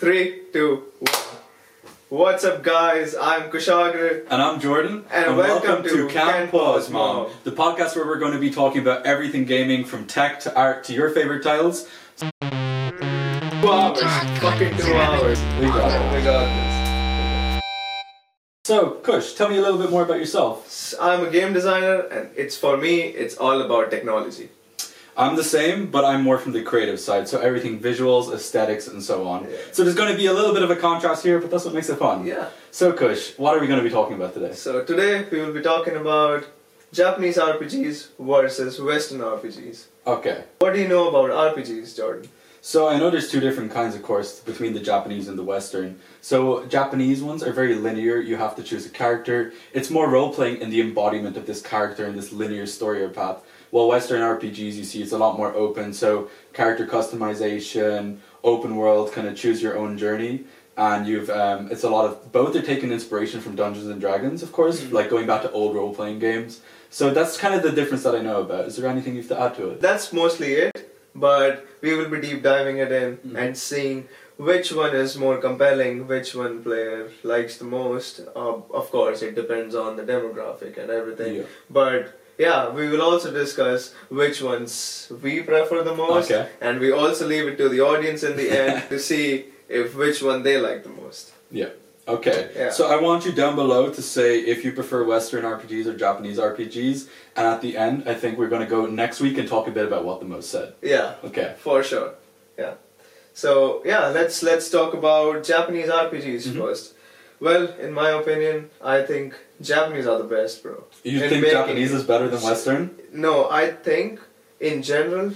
Three, two, one. What's up, guys? I'm Kushagra. And I'm Jordan. And welcome to Can't Can't Pause, Mom, Mom. the podcast where we're going to be talking about everything gaming from tech to art to your favorite titles. Two hours. Fucking two hours. We got it. We got So, Kush, tell me a little bit more about yourself. I'm a game designer, and it's for me, it's all about technology. I'm the same, but I'm more from the creative side, so everything visuals, aesthetics, and so on. Yeah. So there's going to be a little bit of a contrast here, but that's what makes it fun. Yeah. So, Kush, what are we going to be talking about today? So today we will be talking about Japanese RPGs versus Western RPGs. Okay. What do you know about RPGs, Jordan? So I know there's two different kinds, of course, between the Japanese and the Western. So Japanese ones are very linear. You have to choose a character. It's more role playing in the embodiment of this character and this linear story or path. While Western RPGs, you see, it's a lot more open. So character customization, open world, kind of choose your own journey. And you've, um, it's a lot of both. Are taking inspiration from Dungeons and Dragons, of course, Mhm. like going back to old role playing games. So that's kind of the difference that I know about. Is there anything you have to add to it? That's mostly it, but we will be deep diving it in Mhm. and seeing which one is more compelling, which one player likes the most. Uh, of course, it depends on the demographic and everything. Yeah. But yeah, we will also discuss which ones we prefer the most, Okay. and we also leave it to the audience in the end to see if which one they like the most. Yeah. Okay, Yeah. so I want you down below to say if you prefer Western RPGs or Japanese RPGs, and at the end, I think we're going to go next week and talk a bit about what the most said. Yeah, Okay. for sure. Yeah. So yeah, let's let's talk about Japanese RPGs Mhm. first. Well, in my opinion, I think Japanese are the best, bro. You In think making- Japanese is better than Western? No, I think in general,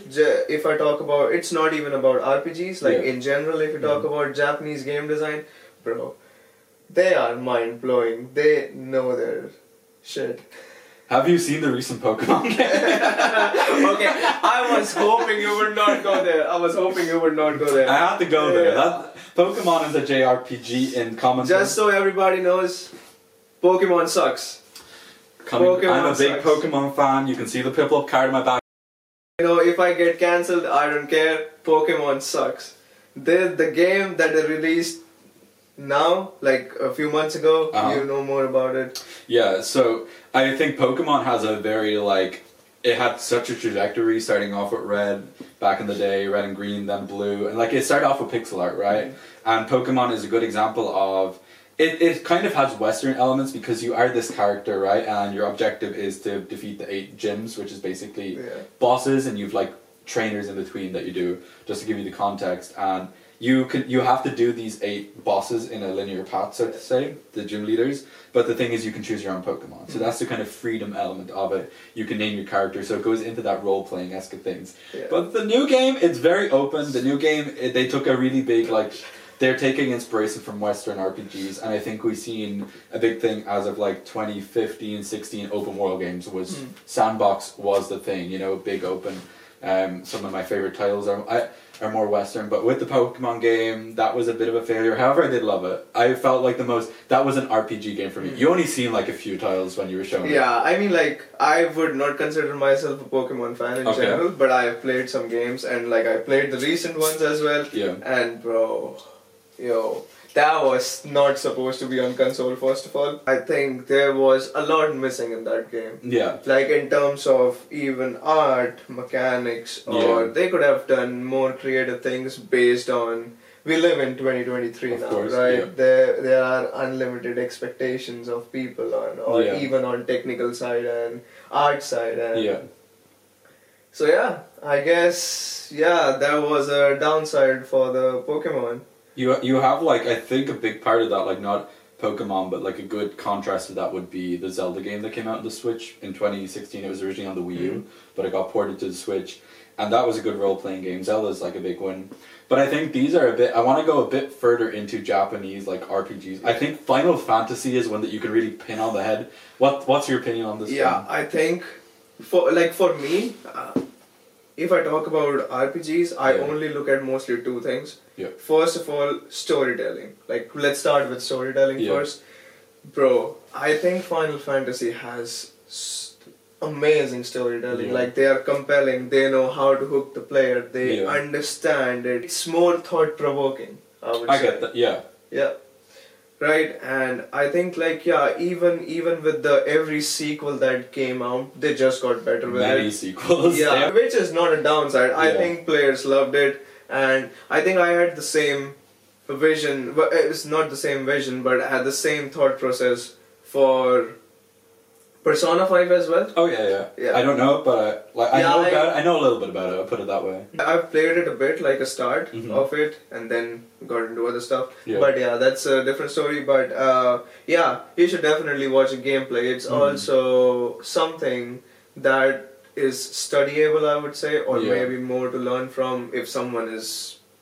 if I talk about, it's not even about RPGs. Like Yeah. in general, if you talk Mhm. about Japanese game design, bro, they are mind blowing. They know their shit. Have you seen the recent Pokemon game? okay, I was hoping you would not go there. I was hoping you would not go there. I had to go there. That, Pokemon is a JRPG in common Just so everybody knows, Pokemon sucks. Coming, I'm a big sucks. Pokemon fan. You can see the Piplup card in my back. You know, if I get cancelled, I don't care. Pokemon sucks. The the game that they released now, like a few months ago, Uh-huh. you know more about it. Yeah, so I think Pokemon has a very like it had such a trajectory starting off with red back in the day, red and green, then blue, and like it started off with pixel art, right? And Pokemon is a good example of it, it kind of has Western elements because you are this character, right? And your objective is to defeat the eight gyms, which is basically Yeah. bosses, and you've like trainers in between that you do, just to give you the context. And you can you have to do these eight bosses in a linear path, so to say, the gym leaders. But the thing is, you can choose your own Pokemon, so that's the kind of freedom element of it. You can name your character, so it goes into that role playing esque of things. Yeah. But the new game, it's very open. The new game, it, they took a really big like. They're taking inspiration from Western RPGs, and I think we've seen a big thing as of like 2015, 16 open world games was Mm. sandbox was the thing, you know, big open. Um, some of my favorite titles are I, are more Western, but with the Pokemon game, that was a bit of a failure. However, I did love it. I felt like the most that was an RPG game for me. Mm. You only seen like a few titles when you were showing. it. Yeah, I mean, like, I would not consider myself a Pokemon fan in Okay. general, but I have played some games, and like, I played the recent ones as well. Yeah. And bro, yo, that was not supposed to be on console. First of all, I think there was a lot missing in that game. Yeah. Like in terms of even art, mechanics, or Yeah. they could have done more creative things based on. We live in 2023 Of now, course, right? yeah. There, there are unlimited expectations of people on, or Yeah. even on technical side and art side, and Yeah. so yeah, I guess yeah, that was a downside for the Pokemon. You you have like I think a big part of that like not Pokemon but like a good contrast to that would be the Zelda game that came out on the Switch in 2016. It was originally on the Wii U, but it got ported to the Switch, and that was a good role playing game. Zelda's like a big one, but I think these are a bit. I want to go a bit further into Japanese like RPGs. I think Final Fantasy is one that you can really pin on the head. What what's your opinion on this? Yeah, one? I think for like for me, uh, if I talk about RPGs, I Yeah. only look at mostly two things. Yeah. First of all, storytelling. Like let's start with storytelling Yeah. first, bro. I think Final Fantasy has s- amazing storytelling. Yeah. Like they are compelling. They know how to hook the player. They understand it. It's more thought provoking. I would I say. get that. Yeah. Yeah. Right, and I think like yeah, even even with the every sequel that came out, they just got better with Many it. sequels. Yeah, which is not a downside. I Yeah. think players loved it, and I think I had the same vision. But it's not the same vision, but I had the same thought process for Persona Five as well. Oh yeah, yeah. Yeah. I don't know, but I, like I Yeah, know I- about it. I know a little bit about it. I'll put it that way. I've played it a bit, like a start Mhm. of it, and then got into other stuff. Yeah. But yeah, that's a different story. But uh, yeah, you should definitely watch a gameplay. It's Mhm. also something that is studyable, I would say, or Yeah. maybe more to learn from if someone is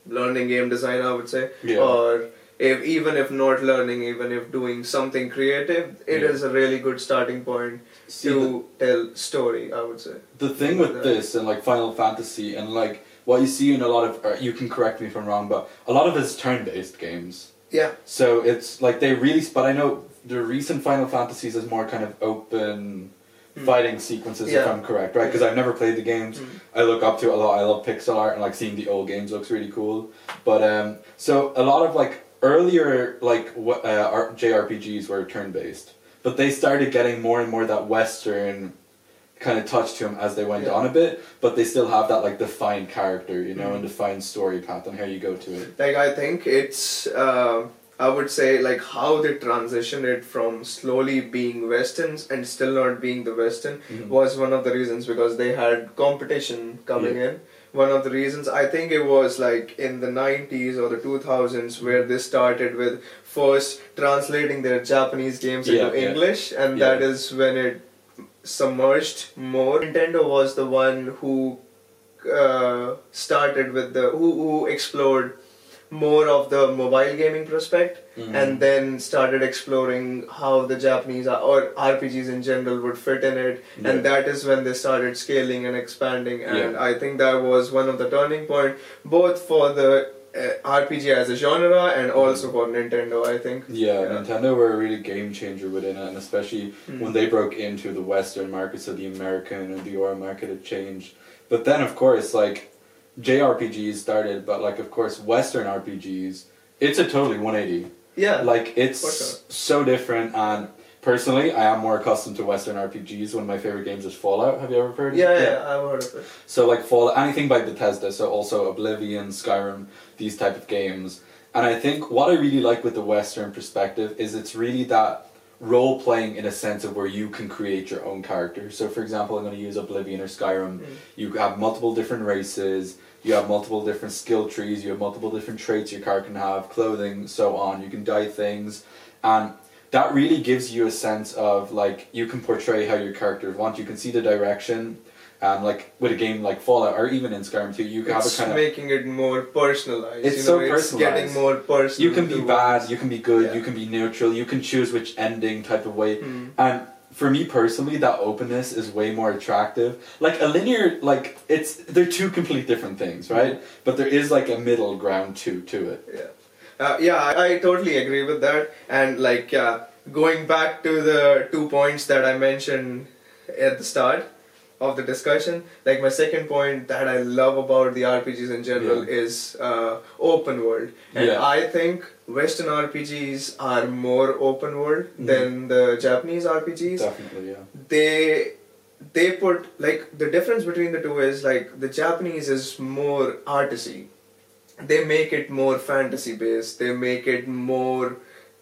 learning game design, I would say, Yeah. or if even if not learning, even if doing something creative, it Yeah. is a really good starting point See, to the, tell story. I would say. the thing with Yeah. this and like Final Fantasy and like what you see in a lot of, uh, you can correct me if I'm wrong, but a lot of it's turn-based games. Yeah. So it's like they really, but I know the recent Final Fantasies is more kind of open Hmm. fighting sequences, if I'm correct, right? Because I've never played the games. Mm. I look up to it a lot. I love pixel art and like seeing the old games looks really cool. But um, so a lot of like earlier like what uh, JRPGs were turn based, but they started getting more and more that Western kind of touch to them as they went Yeah. on a bit. But they still have that like defined character, you know, Mhm. and defined story path and how you go to it. like i think it's uh, i would say like how they transitioned it from slowly being westerns and still not being the western Mhm. was one of the reasons because they had competition coming in one of the reasons i think it was like in the 90s or the 2000s where they started with first translating their japanese games Yeah, into yeah. english and Yeah. that is when it submerged more nintendo was the one who uh, started with the who, who explored more of the mobile gaming prospect Mhm. and then started exploring how the Japanese or RPGs in general would fit in it Yeah. and that is when they started scaling and expanding and Yeah. I think that was one of the turning point both for the uh, RPG as a genre and also for Nintendo I think Yeah, Yeah. Nintendo were a really game changer within it, and especially Mm. when they broke into the Western market, so the American and the Euro market had changed. But then, of course, like JRPGs started, but like of course Western RPGs, it's a totally 180. Yeah Like it's sure. so different, and personally, I am more accustomed to Western RPGs. One of my favorite games is Fallout. Have you ever heard? of yeah, it? yeah I've heard of it So like Fallout, anything by Bethesda, so also Oblivion, Skyrim, these type of games. And I think what I really like with the Western perspective is it's really that role playing in a sense of where you can create your own character. So for example, I'm going to use Oblivion or Skyrim. Mm. You have multiple different races, you have multiple different skill trees, you have multiple different traits your character can have, clothing, so on. You can dye things, and that really gives you a sense of like you can portray how your characters want. You can see the direction. And like with a game like Fallout or even in Skyrim 2, you can have a it's kind of making it more personalized It's you so know, it's personalized. getting more personal you can be bad, you can be good, Yeah. you can be neutral, you can choose which ending type of way. Mm. And for me personally, that openness is way more attractive. Like a linear, like it's they're two complete different things, right? But there is like a middle ground to to it. Yeah, uh, yeah, I, I totally agree with that. And like, yeah, going back to the two points that I mentioned at the start of the discussion, like my second point that I love about the RPGs in general Yeah. is uh, open world, and Yeah. I think Western RPGs are more open world Mhm. than the Japanese RPGs Definitely, yeah. they they put like the difference between the two is like the Japanese is more artsy. They make it more fantasy based. They make it more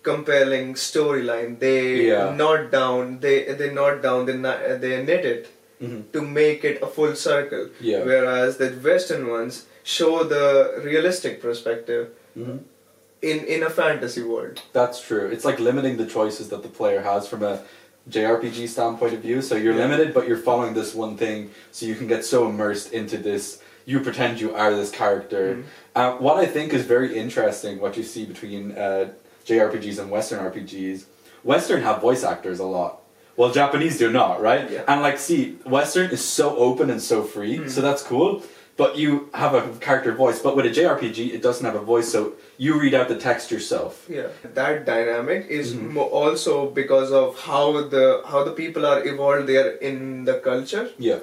compelling storyline. They Yeah. knot down. They they knot down. They they knit it hmm to make it a full circle. Yeah. Whereas the Western ones show the realistic perspective hmm in in a fantasy world. That's true. It's like limiting the choices that the player has from a JRPG standpoint of view. So you're Yeah. limited, but you're following this one thing, so you can get so immersed into this. You pretend you are this character. Mhm. Uh, what I think is very interesting, what you see between uh, JRPGs and Western RPGs, Western have voice actors a lot. Well, Japanese do not, right? Yeah. And like, see, Western is so open and so free, Mhm. so that's cool. but you have a character voice. But with a JRPG, it doesn't have a voice, so you read out the text yourself. Yeah, that dynamic is Mhm. mo- also because of how the how the people are evolved there in the culture. Yeah.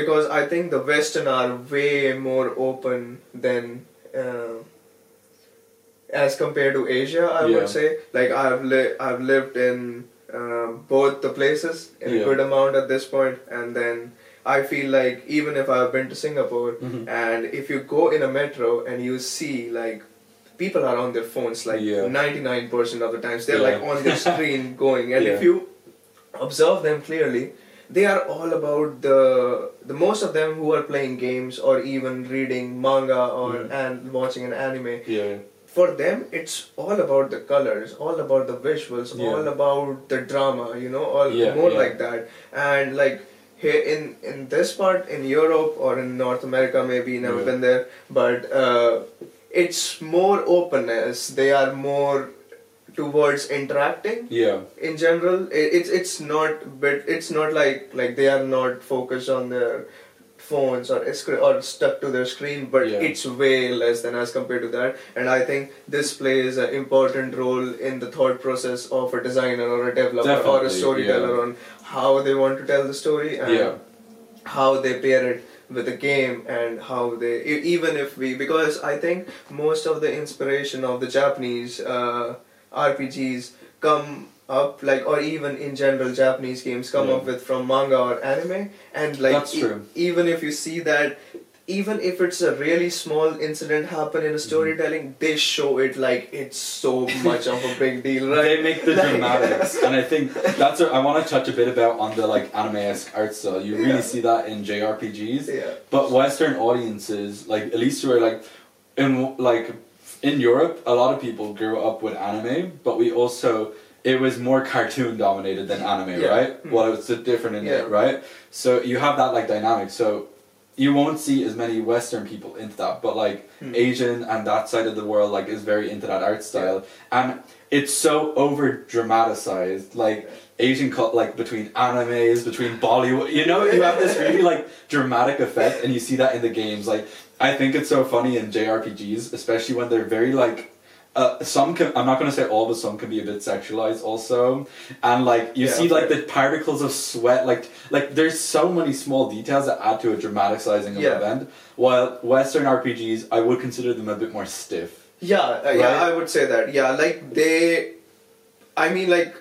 Because I think the Western are way more open than uh, as compared to Asia. I Yeah. would say, like I've li- I've lived in um, both the places in Yeah. a good amount at this point, and then. I feel like even if I've been to Singapore Mhm. and if you go in a metro and you see like people are on their phones like Yeah. 99% of the times they're Yeah. like on their screen going and if you observe them clearly they are all about the the most of them who are playing games or even reading manga or Mm. and watching an anime Yeah. For them it's all about the colors all about the visuals Yeah. all about the drama you know all Yeah, more yeah. like that and like here in in this part in Europe or in North America maybe never been there but uh, it's more openness they are more towards interacting Yeah. in general it, it's it's not but it's not like like they are not focused on their phones or or stuck to their screen but Yeah. it's way less than as compared to that and i think this plays an important role in the thought process of a designer or a developer or a storyteller yeah. on how they want to tell the story and Yeah. how they pair it with the game and how they even if we because i think most of the inspiration of the japanese uh, rpgs come up like or even in general japanese games come Yeah. up with from manga or anime and like That's e- even if you see that even if it's a really small incident happen in a Mm-hmm. storytelling they show it like it's so much of a big deal right They make the Like- dramatics, and I think that's what I want to touch a bit about on the like anime-esque art style. You really Yeah. see that in JRPGs, yeah but Western audiences, like at least who are like in like in Europe, a lot of people grew up with anime, but we also it was more cartoon dominated than anime, Yeah. right? Mm. Well, it's a different in Yeah. it, right? So you have that like dynamic. So you won't see as many Western people into that, but like Hmm. Asian and that side of the world like is very into that art style, and it's so over dramatized, like. Asian cult like between animes, between Bollywood, you know, you have this really like dramatic effect, and you see that in the games. Like, I think it's so funny in JRPGs, especially when they're very like. Uh, some can, I'm not gonna say all, but some can be a bit sexualized also, and like you Yeah, see like the particles of sweat, like like there's so many small details that add to a dramaticizing of Yeah. an event. While Western RPGs, I would consider them a bit more stiff. Yeah, uh, Right? yeah, I would say that. Yeah, like they, I mean, like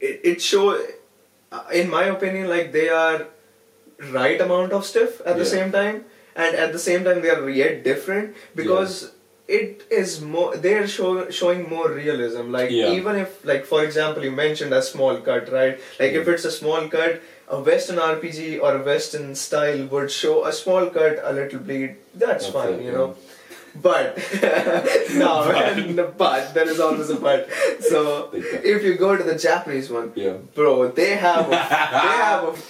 it, it show, uh, in my opinion, like they are right amount of stiff at the same time, and at the same time they are yet different because it is more. They are show, showing more realism. Like Yeah. even if, like for example, you mentioned a small cut, right? Like if it's a small cut. A Western RPG or a Western style would show a small cut, a little bleed. That's, That's fine, it, you yeah. know. But no, But. but there is always a but. So if you go to the Japanese one, Yeah. bro, they have a, they have mm, a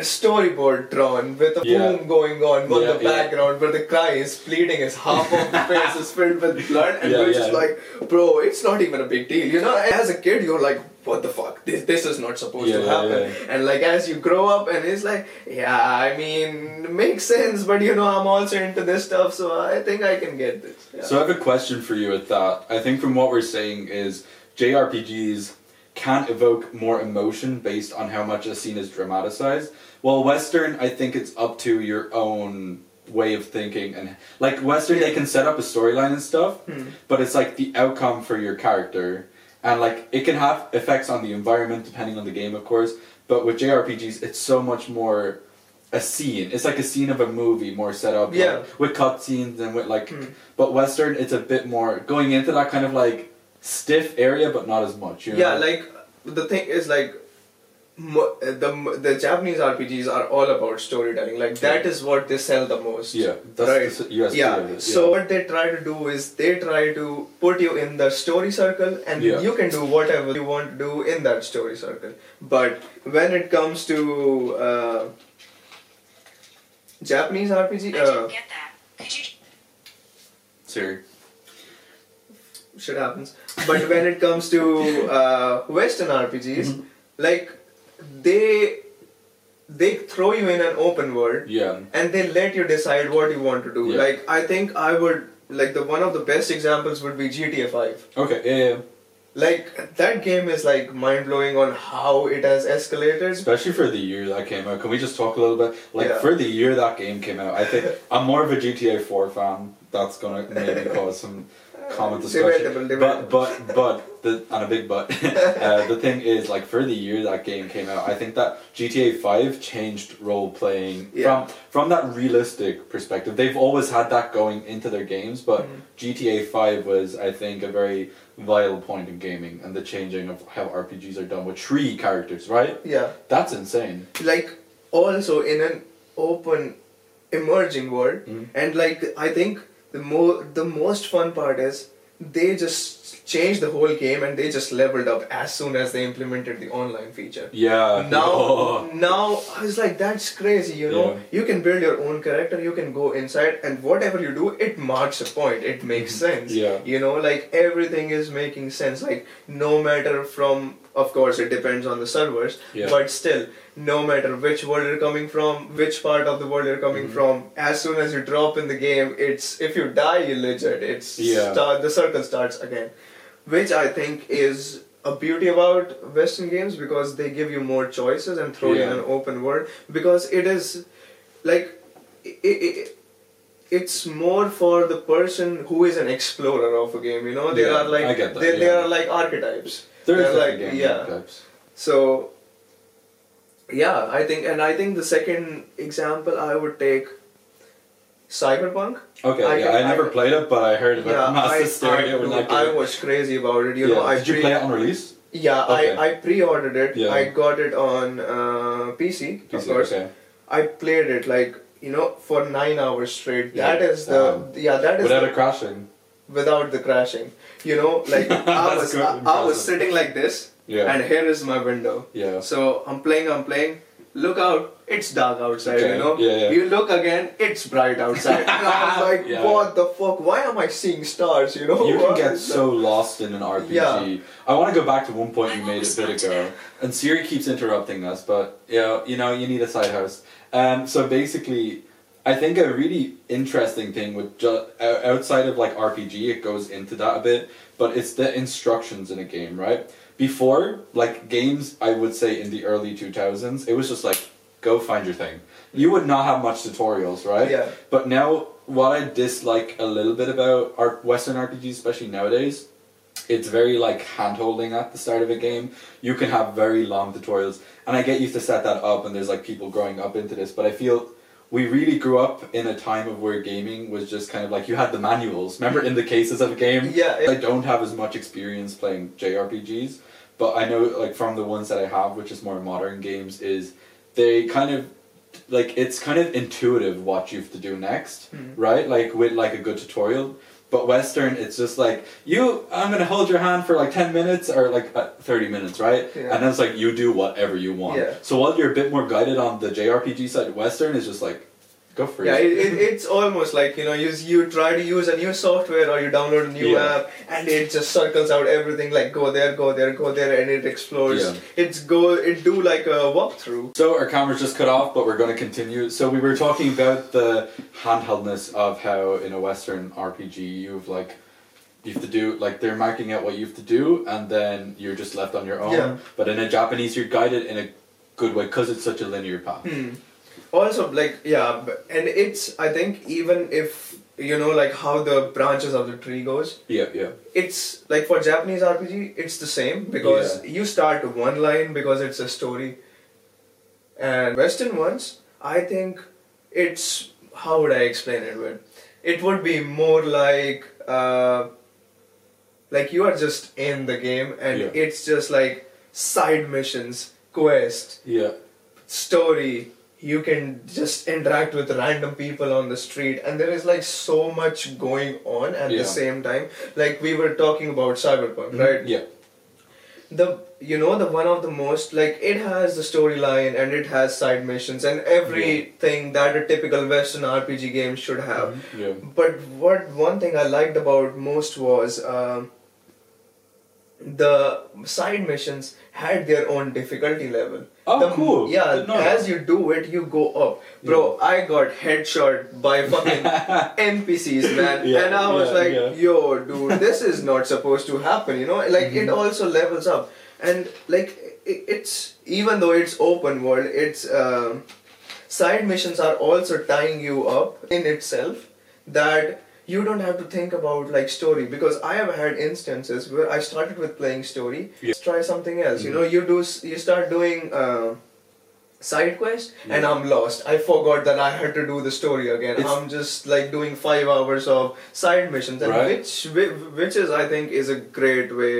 storyboard drawn with a Yeah. boom going on on Yeah, the yeah. background where the cry is bleeding, is half of the face is filled with blood, and Yeah, you're yeah. just like, bro, it's not even a big deal, you know. As a kid, you're like. What the fuck? This this is not supposed Yeah, to happen. yeah. And like as you grow up, and it's like, yeah, I mean, makes sense, but you know, I'm also into this stuff, so I think I can get this. Yeah. So I have a question for you at that. I think from what we're saying is JRPGs can evoke more emotion based on how much a scene is dramatized. While Western, I think it's up to your own way of thinking and like Western they can set up a storyline and stuff, Hmm. but it's like the outcome for your character. And like it can have effects on the environment depending on the game of course, but with JRPGs it's so much more a scene. It's like a scene of a movie more set up. like, Yeah. with cutscenes and with like Hmm. but Western, it's a bit more going into that kind of like stiff area, but not as much. You know? Yeah, like the thing is like mo- the the Japanese RPGs are all about storytelling. Like that is what they sell the most. yeah, that's right. the s- USP Yeah. So what they try to do is they try to put you in the story circle, and Yeah. you can do whatever you want to do in that story circle. But when it comes to uh, Japanese RPG, I uh, didn't get that. Could you Siri. Shit happens. But when it comes to uh, Western RPGs, Mhm. like they they throw you in an open world Yeah. and they let you decide what you want to do. Yeah. Like I think I would like the one of the best examples would be GTA 5. Okay. Yeah. yeah. Like that game is like mind blowing on how it has escalated. Especially for the year that came out. Can we just talk a little bit? Like Yeah. for the year that game came out, I think I'm more of a GTA 4 fan. That's gonna maybe cause some common discussion. Debatable, debatable. But but but the and a big but. uh, the thing is, like for the year that game came out, I think that GTA Five changed role playing Yeah. from from that realistic perspective. They've always had that going into their games, but Mhm. GTA Five was, I think, a very vital point in gaming and the changing of how RPGs are done with three characters. Right? Yeah. That's insane. Like also in an open emerging world Mhm. and like I think the more the most fun part is they just changed the whole game and they just leveled up as soon as they implemented the online feature. Yeah. now Oh. now I was like that's crazy you know Yeah. you can build your own character you can go inside and whatever you do it marks a point it makes sense Mm-hmm. Yeah. you know like everything is making sense like no matter from of course it depends on the servers Yeah. but still no matter which world you're coming from which part of the world you're coming Mhm. from as soon as you drop in the game it's if you die you're legit it's Yeah. start, the circle starts again which i think is a beauty about western games because they give you more choices and throw you in an open world because it is like it, it, it's more for the person who is an explorer of a game you know there Yeah, are like that, there, there yeah. are like archetypes They're like, game yeah. archetypes. so yeah, I think and I think the second example I would take Cyberpunk. Okay, I yeah, I never I- played it, but I heard about Yeah, I, hysteria when I, that I was crazy about it. You yeah. know, I Did you pre- play it on release? Yeah, Okay. I, I pre-ordered it. Yeah. I got it on uh, PC, of PC, course. okay. I played it like you know for nine hours straight. Yeah, That is the wow. yeah that is Without the, crashing. Without the crashing. You know, like I was I, I was sitting like this, Yeah. and here is my window. yeah. So I'm playing, I'm playing. Look out, it's dark outside, Okay, you know? yeah, yeah. You look again, it's bright outside. and I was like, Yeah. what the fuck? Why am I seeing stars, you know? You can get so lost in an RPG. Yeah. I want to go back to one point you made a bit ago, and Siri keeps interrupting us, but yeah, you know, you need a side house. Um, so basically, I think a really interesting thing with ju- outside of like RPG, it goes into that a bit, but it's the instructions in a game, right? Before, like games, I would say in the early two thousands, it was just like go find your thing. You would not have much tutorials, right? Yeah. But now, what I dislike a little bit about our Western RPGs, especially nowadays, it's very like hand holding at the start of a game. You can have very long tutorials, and I get used to set that up, and there's like people growing up into this, but I feel we really grew up in a time of where gaming was just kind of like you had the manuals. Remember in the cases of a game? Yeah, I don't have as much experience playing JRPGs, but I know like from the ones that I have, which is more modern games, is they kind of like it's kind of intuitive what you have to do next, Mhm. right? Like with like a good tutorial. But Western, it's just like you. I'm gonna hold your hand for like ten minutes or like uh, thirty minutes, right? Yeah. And then it's like you do whatever you want. Yeah. So while you're a bit more guided on the JRPG side, Western is just like go for Yeah, it. it, it, it's almost like you know you you try to use a new software or you download a new Yeah. app and it just circles out everything like go there, go there, go there, and it explores. Yeah. It's go it do like a walkthrough. So our camera's just cut off, but we're going to continue. So we were talking about the handheldness of how in a Western RPG you've like you have to do like they're marking out what you have to do, and then you're just left on your own. Yeah. But in a Japanese, you're guided in a good way because it's such a linear path. Hmm. Also, like yeah, and it's I think even if you know like how the branches of the tree goes, Yeah, yeah, it's like for Japanese RPG, it's the same because you start one line because it's a story, and Western ones, I think it's how would I explain it? With it would be more like uh, like you are just in the game and Yeah. it's just like side missions, quest, yeah. story you can just interact with random people on the street and there is like so much going on at Yeah. the same time. Like we were talking about cyberpunk right? Yeah, the you know the one of the most like it has the storyline and it has side missions and everything that a typical western rpg game should have. Yeah. but what one thing I liked about most was um, the side missions had their own difficulty level. Oh, The- cool. Yeah, Didn't as that. you do it, you go up. Bro, I got headshot by fucking NPCs, man. Yeah, and I was yeah, like, yeah. yo, dude, this is not supposed to happen, you know? Like, it Mhm. also levels up. And, like, i it's, even though it's open world, it's, um side missions are also tying you up in itself that you don't have to think about like story because i have had instances where i started with playing story Yeah. let's try something else you Mhm. know you do you start doing uh, side quest and i'm lost i forgot that i had to do the story again It's- i'm just like doing five hours of side missions and Right. which which is i think is a great way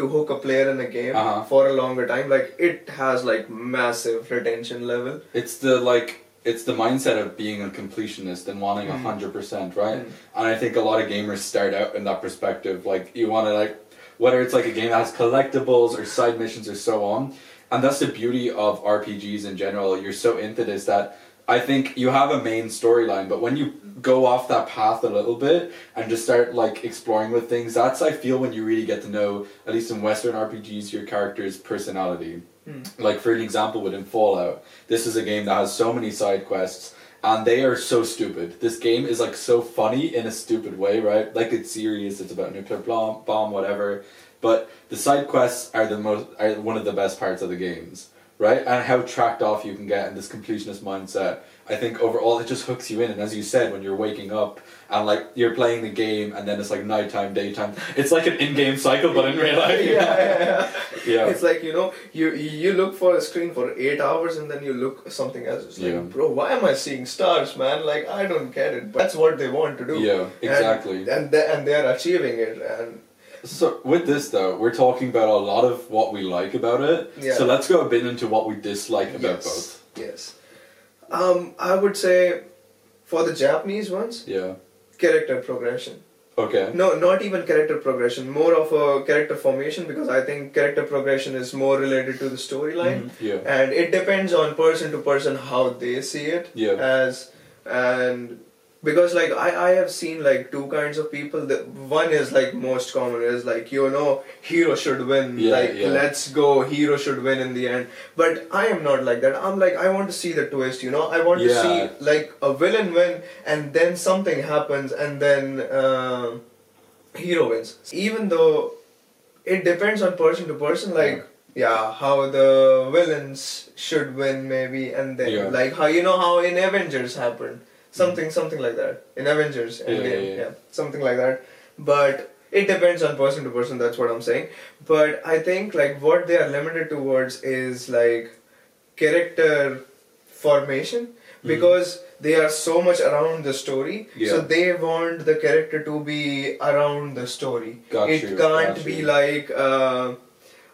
to hook a player in a game Uh-huh. for a longer time like it has like massive retention level It's the like it's the mindset of being a completionist and wanting a Mm. hundred percent, right? Mm. And I think a lot of gamers start out in that perspective. Like you want to like whether it's like a game that has collectibles or side missions or so on. And that's the beauty of RPGs in general. You're so into this that I think you have a main storyline, but when you go off that path a little bit and just start like exploring with things, that's I feel when you really get to know, at least in Western RPGs, your character's personality. Hmm. Like for an example, within Fallout, this is a game that has so many side quests, and they are so stupid. This game is like so funny in a stupid way, right? Like it's serious, it's about nuclear bomb, bomb, whatever. But the side quests are the most are one of the best parts of the games, right? And how tracked off you can get in this completionist mindset. I think overall it just hooks you in, and as you said, when you're waking up and like you're playing the game, and then it's like nighttime, daytime. It's like an in-game cycle, but in real life. yeah, yeah, yeah. Yeah. It's like you know, you you look for a screen for eight hours and then you look something else. It's like, Yeah. bro, why am I seeing stars, man? Like I don't get it. But that's what they want to do. Yeah, And- exactly. And they, and they are achieving it. And So with this though, we're talking about a lot of what we like about it. Yeah. So let's go a bit into what we dislike about yes, both. yes. Um, I would say for the Japanese ones, Yeah. character progression. Okay. No, not even character progression. More of a character formation because I think character progression is more related to the storyline. Mhm. Yeah. and it depends on person to person how they see it Yeah. as and because like I, I have seen like two kinds of people that one is like most common is like you know hero should win. Yeah, like yeah. let's go hero should win in the end. But i am not like that. I'm like i want to see the twist you know? I want Yeah. to see like a villain win and then something happens and then um hero wins. Even though it depends on person to person like yeah. how the villains should win maybe and then like how you know how in avengers happened something something like that in avengers Yeah, Endgame, yeah, yeah. something like that but it depends on person to person that's what i'm saying but i think like what they are limited towards is like character formation Mhm. because they are so much around the story so they want the character to be around the story Got it you, can't got be you. like uh,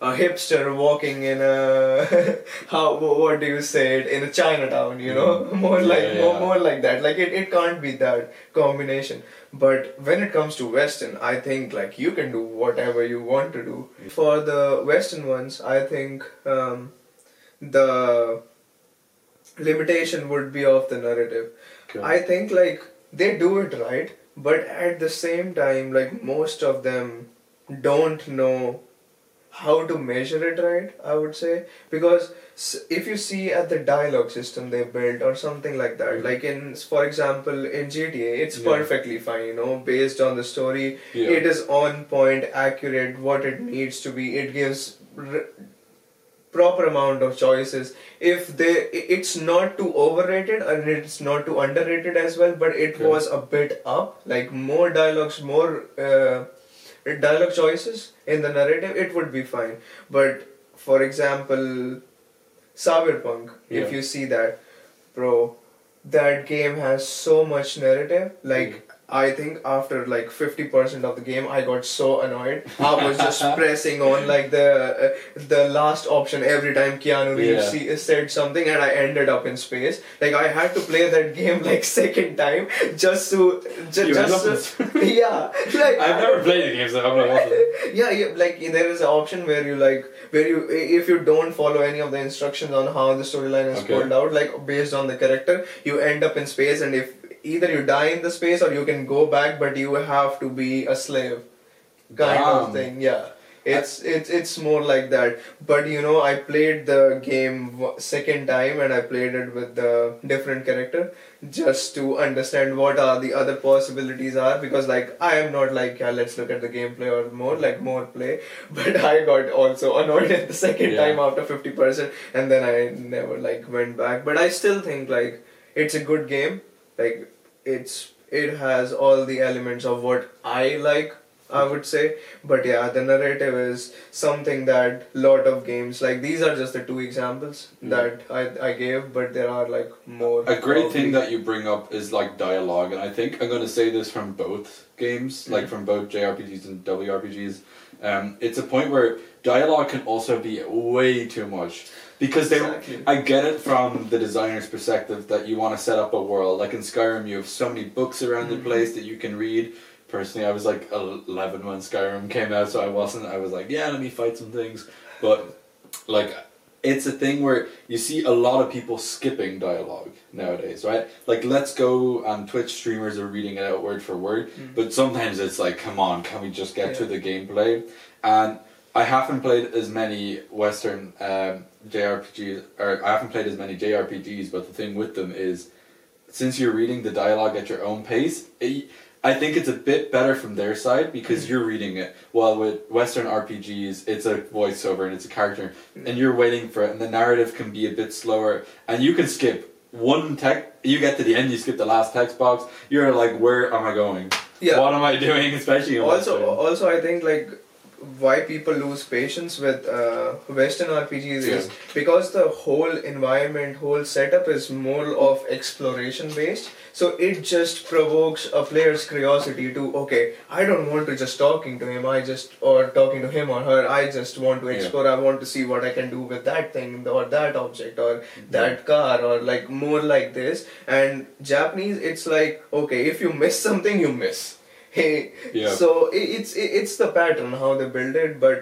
a hipster walking in a how what do you say it in a Chinatown you know? More Yeah, like yeah. More, more like that. Like it, it can't be that combination. But when it comes to western I think like you can do whatever you want to do. For the western ones I think um, the limitation would be of the narrative. Okay. I think like they do it right, but at the same time, like most of them don't know how to measure it right. I would say because if you see at the dialogue system they built or something like that, Mhm. like in for example in GTA, it's Yeah. perfectly fine. You know, based on the story, Yeah. it is on point, accurate, what it needs to be. It gives. R- proper amount of choices if they it's not too overrated and it's not too underrated as well but it Okay. was a bit up like more dialogues more uh, dialogue choices in the narrative it would be fine but for example cyberpunk Yeah. if you see that bro that game has so much narrative like hmm. I think after like 50% of the game I got so annoyed I was just pressing on like the uh, the last option every time Keanu Reeves Yeah. said something and I ended up in space like I had to play that game like second time just to ju- just to- yeah like I've never played the games. so I'm not yeah, yeah, like there is an option where you like where you if you don't follow any of the instructions on how the storyline is Okay. pulled out, like based on the character, you end up in space, and if either you die in the space or you can go back, but you have to be a slave, kind Damn. of thing. Yeah, It's it's it's more like that. But you know, I played the game second time and I played it with the different character just to understand what are the other possibilities are because like I am not like yeah let's look at the gameplay or more like more play but I got also annoyed at the second Yeah. time after 50% and then I never like went back but I still think like it's a good game like it's it has all the elements of what I like I would say but yeah the narrative is something that lot of games like these are just the two examples Yeah. that I, I gave but there are like more A great thing that you bring up is like dialogue, and I think I'm going to say this from both games, like Mhm. from both JRPGs and WRPGs. Um, it's a point where dialogue can also be way too much because they. Exactly. I get it from the designer's perspective that you want to set up a world. Like in Skyrim, you have so many books around the Mhm. place that you can read. Personally, I was like 11 when Skyrim came out, so I wasn't. I was like, yeah, let me fight some things. But like it's a thing where you see a lot of people skipping dialogue nowadays, right? Like Let's Go and Twitch streamers are reading it out word for word, Mm. but sometimes it's like, come on, can we just get to the gameplay? And I haven't played as many Western um, JRPGs, or I haven't played as many JRPGs, but the thing with them is, since you're reading the dialogue at your own pace, it, I think it's a bit better from their side because you're reading it. While with Western RPGs, it's a voiceover and it's a character, and you're waiting for it, and the narrative can be a bit slower, and you can skip one text. You get to the end, you skip the last text box. You're like, where am I going? yeah What am I doing? Especially in also Western. also i think like why people lose patience with uh, western rpgs is because the whole environment whole setup is more of exploration based. So it just provokes a player's curiosity to okay i don't want to just talking to him. I just or talking to him or her. I just want to Yeah. explore. I want to see what i can do with that thing or that object or that car or like more like this. And japanese it's like okay if you miss something you miss hey Yeah. so it's it's the pattern how they build it but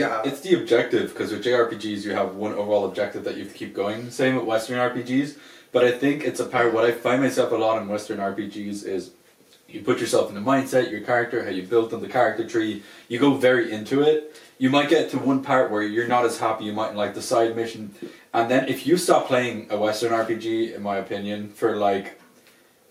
yeah It's the objective because with JRPGs you have one overall objective that you have to keep going. Same with Western RPGs, but I think it's a part. What I find myself a lot in Western RPGs is you put yourself in the mindset, your character, how you built on the character tree. You go very into it. You might get to one part where you're not as happy. You might like the side mission, and then if you stop playing a Western RPG, in my opinion, for like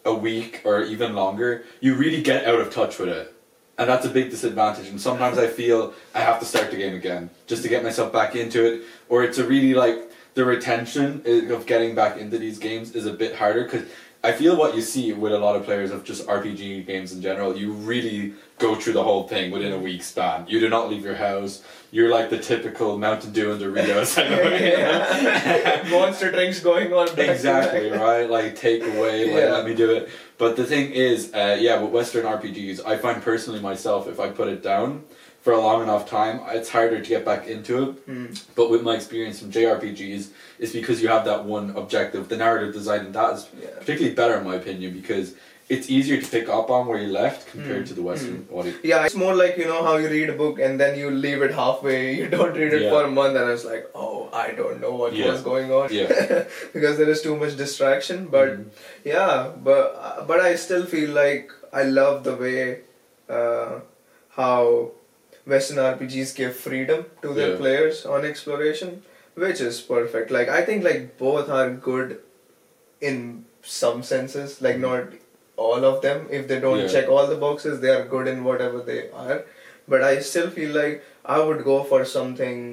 a week or even longer, you really get out of touch with it. And that's a big disadvantage. And sometimes I feel I have to start the game again just to get myself back into it. Or it's a really like the retention of getting back into these games is a bit harder because I feel what you see with a lot of players of just RPG games in general, you really go through the whole thing within a week span. You do not leave your house. You're like the typical Mountain Dew and Doritos. monster drinks going on exactly right like take away like Yeah. let me do it but the thing is uh, yeah with western rpgs i find personally myself if i put it down for a long enough time it's harder to get back into it Mm. but with my experience from jrpgs it's because you have that one objective the narrative design and that is Yeah. particularly better in my opinion because it's easier to pick up on where you left compared Mm. to the western audio Yeah, it's more like you know how you read a book and then you leave it halfway. You don't read it Yeah. for a month, and it's like, oh, I don't know what Yeah. was going on. Yeah. because there is too much distraction. But Mhm. yeah, but uh, but I still feel like I love the way uh, how Western RPGs give freedom to their Yeah. players on exploration, which is perfect. Like I think like both are good in some senses, like not all of them. If they don't Yeah. check all the boxes, they are good in whatever they are. But I still feel like I would go for something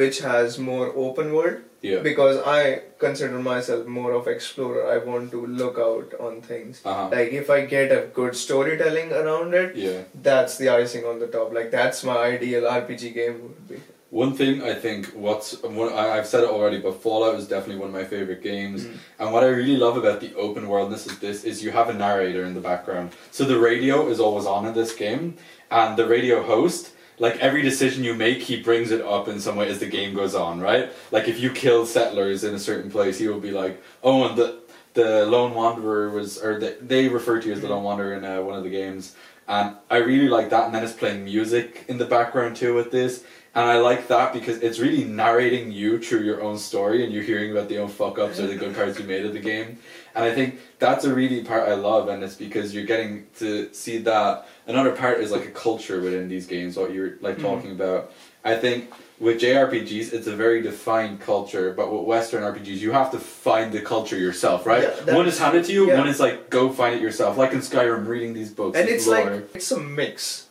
which has more open world yeah because I consider myself more of explorer. I want to look out on things. uh-huh. Like if I get a good storytelling around it, yeah that's the icing on the top. Like that's my ideal RPG game would be. One thing I think what's one, I've said it already, but Fallout is definitely one of my favorite games. Mm. And what I really love about the open worldness of this is you have a narrator in the background. So the radio is always on in this game, and the radio host, like every decision you make, he brings it up in some way as the game goes on, right? Like if you kill settlers in a certain place, he will be like, "Oh, and the the lone wanderer was, or the, they refer to you as the lone wanderer in uh, one of the games." And I really like that, and then it's playing music in the background too with this. And I like that because it's really narrating you through your own story and you're hearing about the own fuck ups or the good cards you made of the game. And I think that's a really part I love and it's because you're getting to see that another part is like a culture within these games, what you're like Mhm. talking about. I think with JRPGs it's a very defined culture, but with Western RPGs you have to find the culture yourself, right? Yeah, one is handed to you, yeah. one is like go find it yourself. Like in Skyrim reading these books. and it's lore. like it's a mix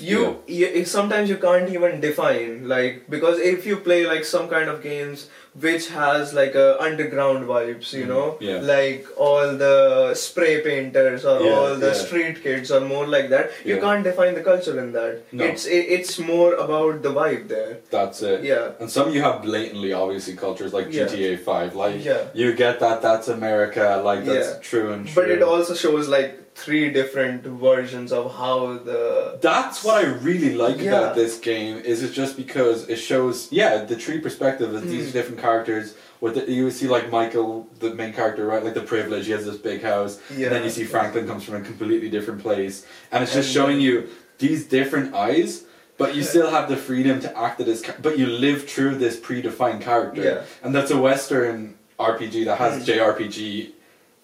you, you sometimes you can't even define like because if you play like some kind of games which has like a underground vibes you Mhm, know yeah. like all the spray painters or Yeah, all the street kids or more like that you can't define the culture in that No. it's it, it's more about the vibe there That's it. yeah And some you have blatantly obviously cultures like. GTA Five, like Yeah. you get that that's America, like that's true and true. but it also shows like three different versions of how the That's what I really like Yeah. about this game. Is it just because it shows, yeah, the tree perspective of these Mm. different characters. With the, you see like Michael, the main character, right? Like the privilege, he has this big house, yeah and then you see Franklin comes from a completely different place, and it's just And showing you these different eyes. But you still have the freedom to act as, but you live through this predefined character, Yeah. and that's a Western RPG that has Mm. JRPG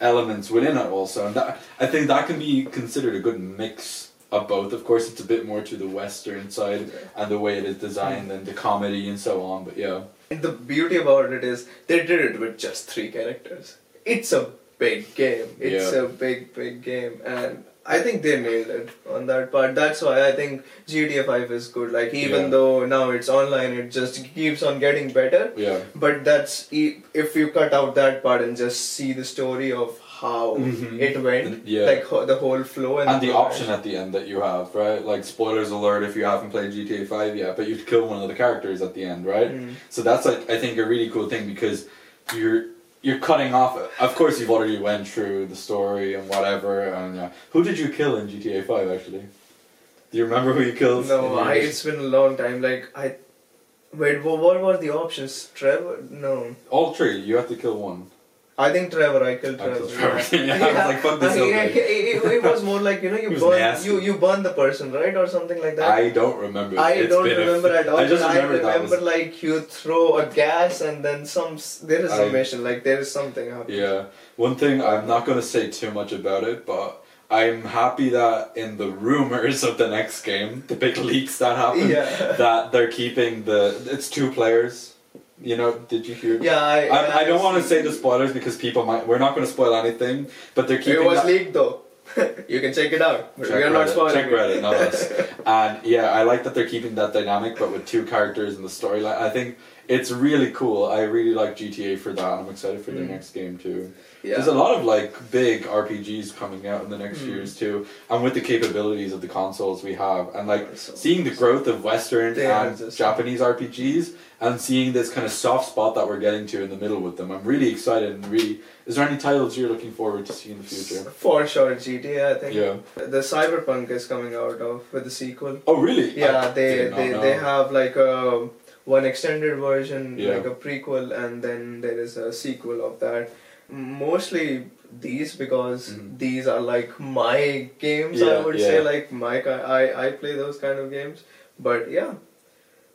elements within it also, and that I think that can be considered a good mix of both. Of course, it's a bit more to the Western side and the way it is designed and the comedy and so on. But yeah, And the beauty about it is they did it with just three characters. It's a big game. It's Yeah. a big, big game, and I think they nailed it on that part. That's why I think GTA Five is good. Like even Yeah. though now it's online, it just keeps on getting better. yeah, But that's if you cut out that part and just see the story of how Mhm. it went, yeah. like the whole flow and, and the option at the end that you have, right? Like spoilers alert if you haven't played GTA Five yet, but you kill one of the characters at the end, right? Mm. So that's like I think a really cool thing because you're you're cutting off. Of course, you've already went through the story and whatever. And yeah, who did you kill in GTA Five actually? Do you remember who you killed? No, I, it's been a long time. Like I, wait, wha- what were the options? Trevor? No. all three. You have to kill one. I think Trevor. I killed I Trevor. killed Trevor. Yeah, I was like, fuck this I- yeah, it, it, it was more like you know you burn nasty. you you burn the person right or something like that. I don't remember. I It's don't remember at all. I just remember, I remember was like you throw a gas and then some there is a I- mission like there is something happening. Yeah. One thing I'm not going to say too much about it, but I'm happy that in the rumors of the next game, the big leaks that happen, Yeah. that they're keeping the it's two players. You know, did you hear? Yeah, I. I, I don't want to say the spoilers because people might. We're not going to spoil anything, but they're keeping. It was leaked though. you can check it out. Check we are not Reddit, spoiling. check. Reddit, not us. And yeah, I like that they're keeping that dynamic, but with two characters in the storyline. I think it's really cool. I really like GTA for that. I'm excited for their Mm. next game too. Yeah. There's a lot of like big RPGs coming out in the next Mm. years too, and with the capabilities of the consoles we have, and like So- seeing the growth of Western They and Japanese RPGs, and seeing this kind of soft spot that we're getting to in the middle with them. I'm really excited and really. Is there any titles you're looking forward to see in the future? For sure, GTA. I think. Yeah. The Cyberpunk is coming out of with the sequel. Oh really? Yeah, I they they, know. they have like a one extended version, Yeah. like a prequel, and then there is a sequel of that. Mostly these because Mhm. these are like my games. Yeah, I would yeah. say like my I I play those kind of games. But yeah,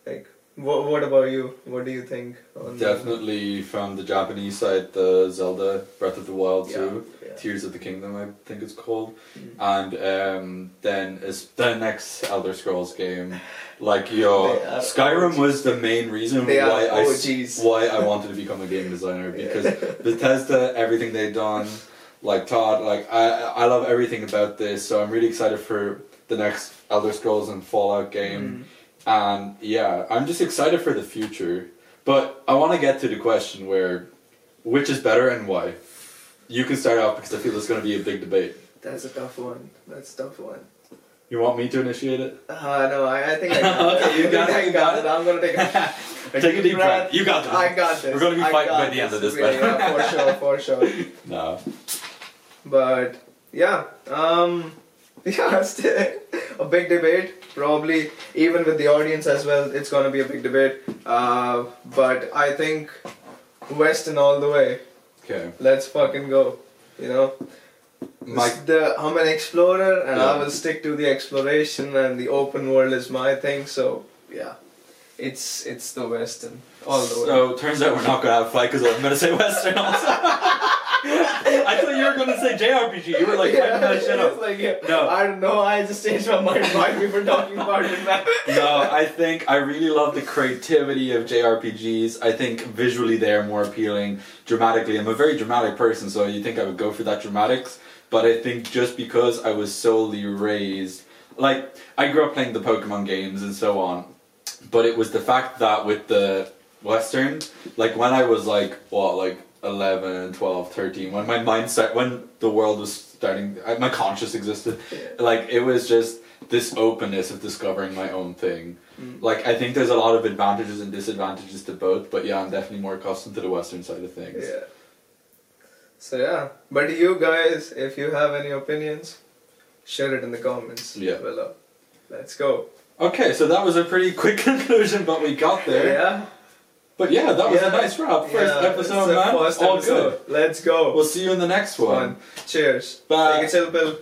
like what what about you? What do you think? On Definitely from the Japanese side, the Zelda Breath of the Wild Yeah, 2, yeah. Tears of the Kingdom, I think it's called, Mm. and um, then is the next Elder Scrolls game. Like yo, Skyrim OGs. was the main reason They why I why I wanted to become a game designer Yeah. because Bethesda, everything they've done, like Todd, like I I love everything about this. So I'm really excited for the next Elder Scrolls and Fallout game. Mm. And yeah, I'm just excited for the future. But I want to get to the question where which is better and why. You can start off because I feel there's going to be a big debate. That's a tough one. That's a tough one. You want me to initiate it? Uh, no, I, I think I got Okay, it. you got I it, got got it. I'm gonna take a, Take a deep breath. You got this. I got this. We're gonna be fighting by the end of this, Yeah, but- yeah, for sure, for sure. No. But yeah, um, yeah, still a big debate. Probably even with the audience as well, it's gonna be a big debate. Uh, but I think Western all the way. Okay. Let's fucking go. You know. My the I'm an explorer and I will stick to the exploration and the open world is my thing. So yeah, it's it's the Western all the way. So turns out we're not gonna have a fight because I'm gonna say Western also. I thought you were gonna say JRPG. You were like, yeah, that shit up. like, yeah, No. I don't know. I just changed my mind while we were talking about it. No, I think I really love the creativity of JRPGs. I think visually they are more appealing. Dramatically, I'm a very dramatic person, so you think I would go for that dramatics. But I think just because I was solely raised, like I grew up playing the Pokemon games and so on, but it was the fact that with the Western, like when I was like what, like 11, 12, 13, when my mindset, when the world was starting, I- my conscious existed, like it was just this openness of discovering my own thing. Mm. Like I think there's a lot of advantages and disadvantages to both, but yeah, I'm definitely more accustomed to the Western side of things. Yeah. So yeah, but you guys, if you have any opinions, share it in the comments Yeah. below. Let's go. Okay, so that was a pretty quick conclusion, but we got there. Yeah. But yeah, that was Yeah. a nice wrap. First Yeah, episode, man. First All episode. good. Let's go. We'll see you in the next one. One. Cheers. Bye. Take it, chill pill.